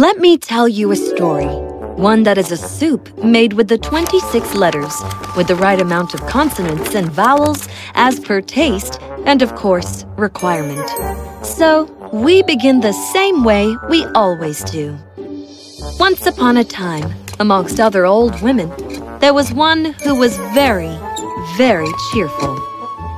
Let me tell you a story. One that is a soup made with the 26 letters, with the right amount of consonants and vowels as per taste and, of course, requirement. So, we begin the same way we always do. Once upon a time, amongst other old women, there was one who was very, very cheerful.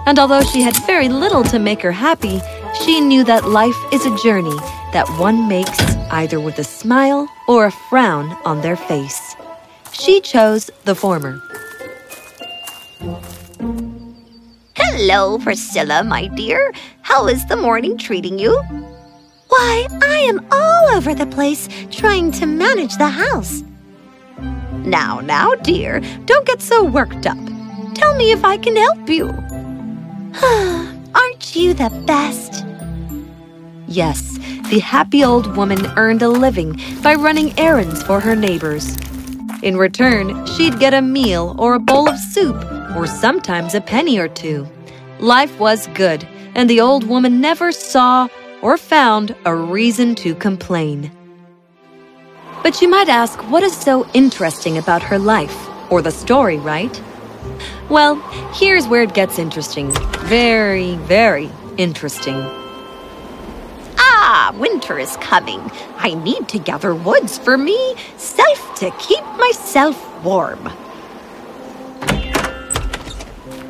And although she had very little to make her happy, she knew that life is a journey that one makes either with a smile or a frown on their face. She chose the former. Hello, Priscilla, my dear. How is the morning treating you? Why, I am all over the place trying to manage the house. Now, now, dear, don't get so worked up. Tell me if I can help you. Aren't you the best? Yes, the happy old woman earned a living by running errands for her neighbors. In return, she'd get a meal or a bowl of soup, or sometimes a penny or two. Life was good, and the old woman never saw or found a reason to complain. But you might ask what is so interesting about her life, or the story, right? Well, here's where it gets interesting. Very, very interesting. Ah, winter is coming. I need to gather woods for me, self to keep myself warm.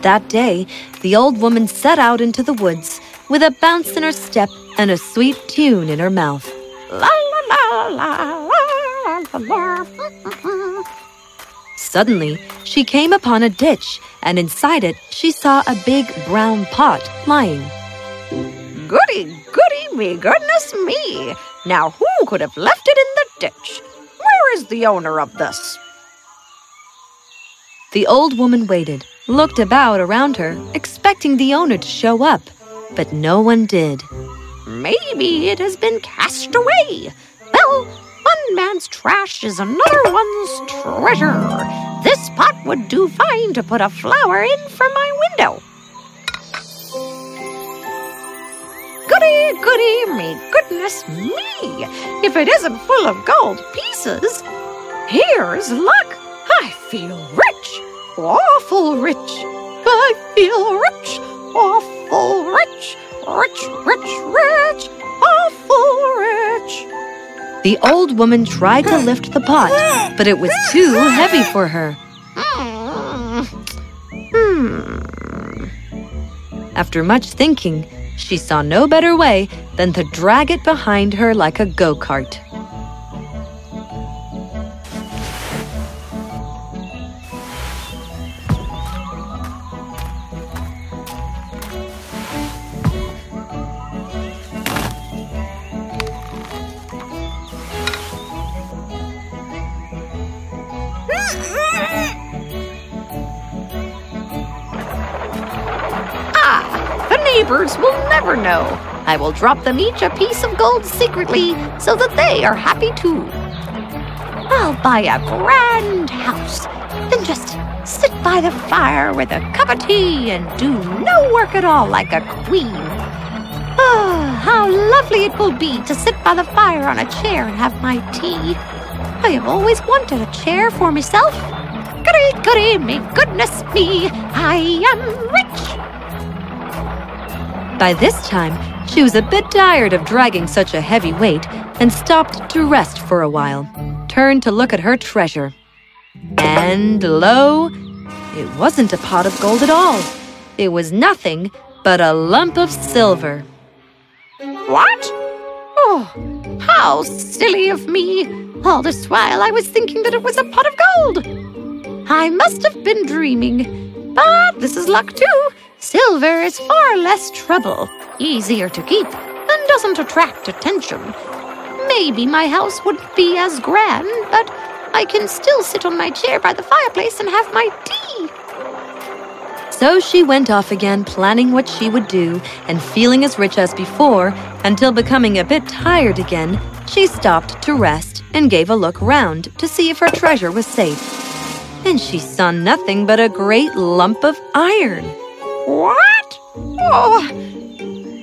That day, the old woman set out into the woods with a bounce in her step and a sweet tune in her mouth. La la la la la la la. Suddenly, she came upon a ditch, and inside it, she saw a big brown pot lying. Goody, goody me, goodness me! Now who could have left it in the ditch? Where is the owner of this? The old woman waited, looked about around her, expecting the owner to show up, but no one did. Maybe it has been cast away. Well, one man's trash is another one's treasure. This pot would do fine to put a flower in from my window. Goody, goody me, goodness me! If it isn't full of gold pieces, here's luck. I feel rich, awful rich. I feel rich, awful rich, rich, rich, rich, awful rich. The old woman tried to lift the pot, but it was too heavy for her. Hmm. Hmm. After much thinking, she saw no better way than to drag it behind her like a go kart. Neighbors will never know. I will drop them each a piece of gold secretly so that they are happy too. I'll buy a grand house, then just sit by the fire with a cup of tea and do no work at all like a queen. Ah, how lovely it will be to sit by the fire on a chair and have my tea. I have always wanted a chair for myself. Goody, goody, me, goodness me, I am rich. By this time, she was a bit tired of dragging such a heavy weight and stopped to rest for a while, turned to look at her treasure. And lo, it wasn't a pot of gold at all. It was nothing but a lump of silver. What? Oh, how silly of me! All this while I was thinking that it was a pot of gold. I must have been dreaming. But this is luck too. Silver is far less trouble, easier to keep, and doesn't attract attention. Maybe my house wouldn't be as grand, but I can still sit on my chair by the fireplace and have my tea. So she went off again, planning what she would do and feeling as rich as before, until becoming a bit tired again, she stopped to rest and gave a look round to see if her treasure was safe. And she saw nothing but a great lump of iron. What? Oh,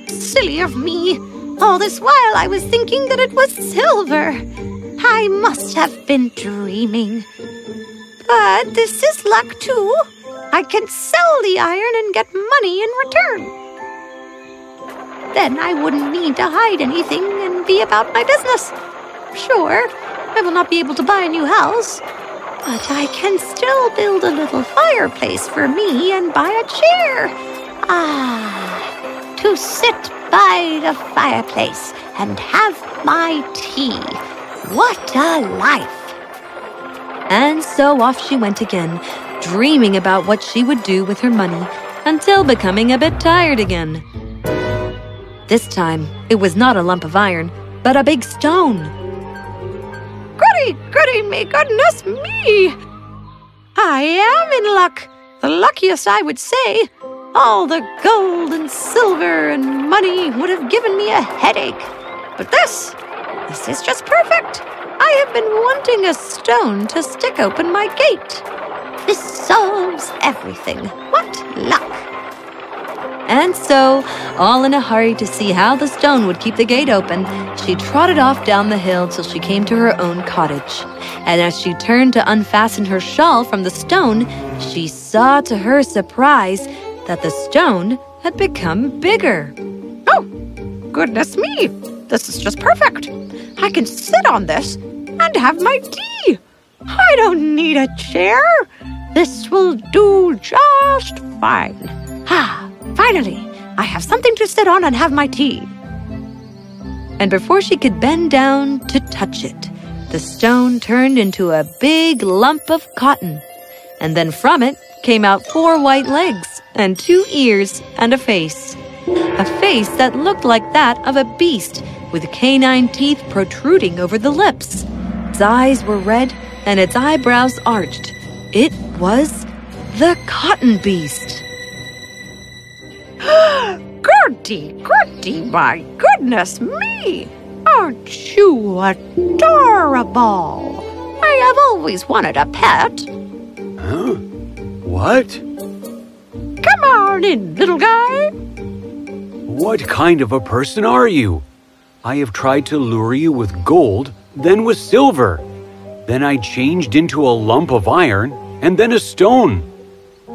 silly of me. All this while I was thinking that it was silver. I must have been dreaming. But this is luck too. I can sell the iron and get money in return. Then I wouldn't need to hide anything and be about my business. Sure, I will not be able to buy a new house, but I can still build a little fireplace for me and buy a chair. Ah, to sit by the fireplace and have my tea. What a life! And so off she went again, dreaming about what she would do with her money until becoming a bit tired again. This time, it was not a lump of iron, but a big stone. Goody, goody me, goodness me! I am in luck, the luckiest I would say. All the gold and silver and money would have given me a headache. But this, this is just perfect. I have been wanting a stone to stick open my gate. This solves everything. What luck! And so, all in a hurry to see how the stone would keep the gate open, she trotted off down the hill till she came to her own cottage. And as she turned to unfasten her shawl from the stone, she saw to her surprise that the stone had become bigger. Oh, goodness me! This is just perfect. I can sit on this and have my tea. I don't need a chair. This will do just fine. Ah, finally, I have something to sit on and have my tea. And before she could bend down to touch it, the stone turned into a big lump of cotton. And then from it came out four white legs and two ears and a face. A face that looked like that of a beast with canine teeth protruding over the lips. Its eyes were red and its eyebrows arched. It was the cotton beast. Gertie, Gertie, my goodness me! Aren't you adorable? I have always wanted a pet. Huh? What? Come on in, little guy. What kind of a person are you? I have tried to lure you with gold, then with silver. Then I changed into a lump of iron, and then a stone.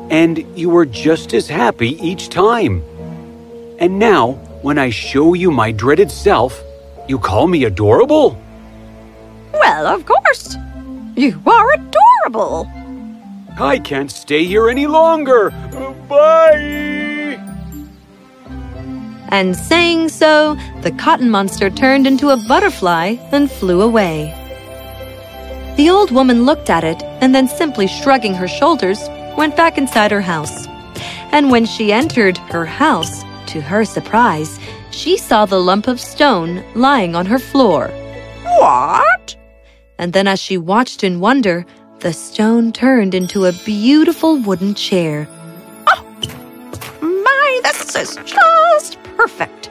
And you were just as happy each time. And now, when I show you my dreaded self, you call me adorable? Well, of course. You are adorable. I can't stay here any longer. Bye! And saying so, the cotton monster turned into a butterfly and flew away. The old woman looked at it and then simply shrugging her shoulders, went back inside her house. And when she entered her house, to her surprise, she saw the lump of stone lying on her floor. What? And then as she watched in wonder, the stone turned into a beautiful wooden chair. Oh, my, this is just perfect.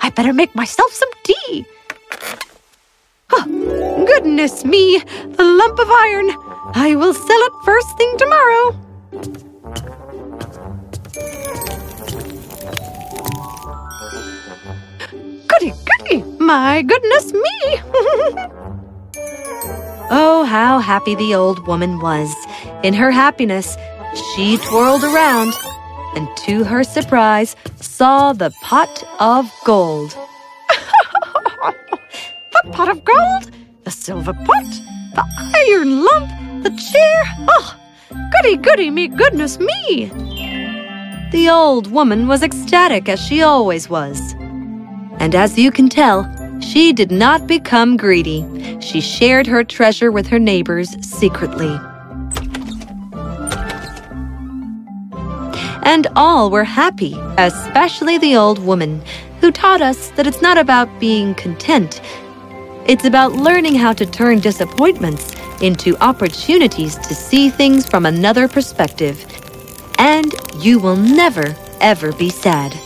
I better make myself some tea. Oh, goodness me, the lump of iron. I will sell it first thing tomorrow. Goody, goody, my goodness me. Oh, how happy the old woman was. In her happiness, she twirled around and to her surprise saw the pot of gold. the pot of gold, the silver pot, the iron lump, the chair. Oh, goody, goody, me goodness me. The old woman was ecstatic as she always was. And as you can tell, she did not become greedy. She shared her treasure with her neighbors secretly. And all were happy, especially the old woman, who taught us that it's not about being content. It's about learning how to turn disappointments into opportunities to see things from another perspective. And you will never, ever be sad.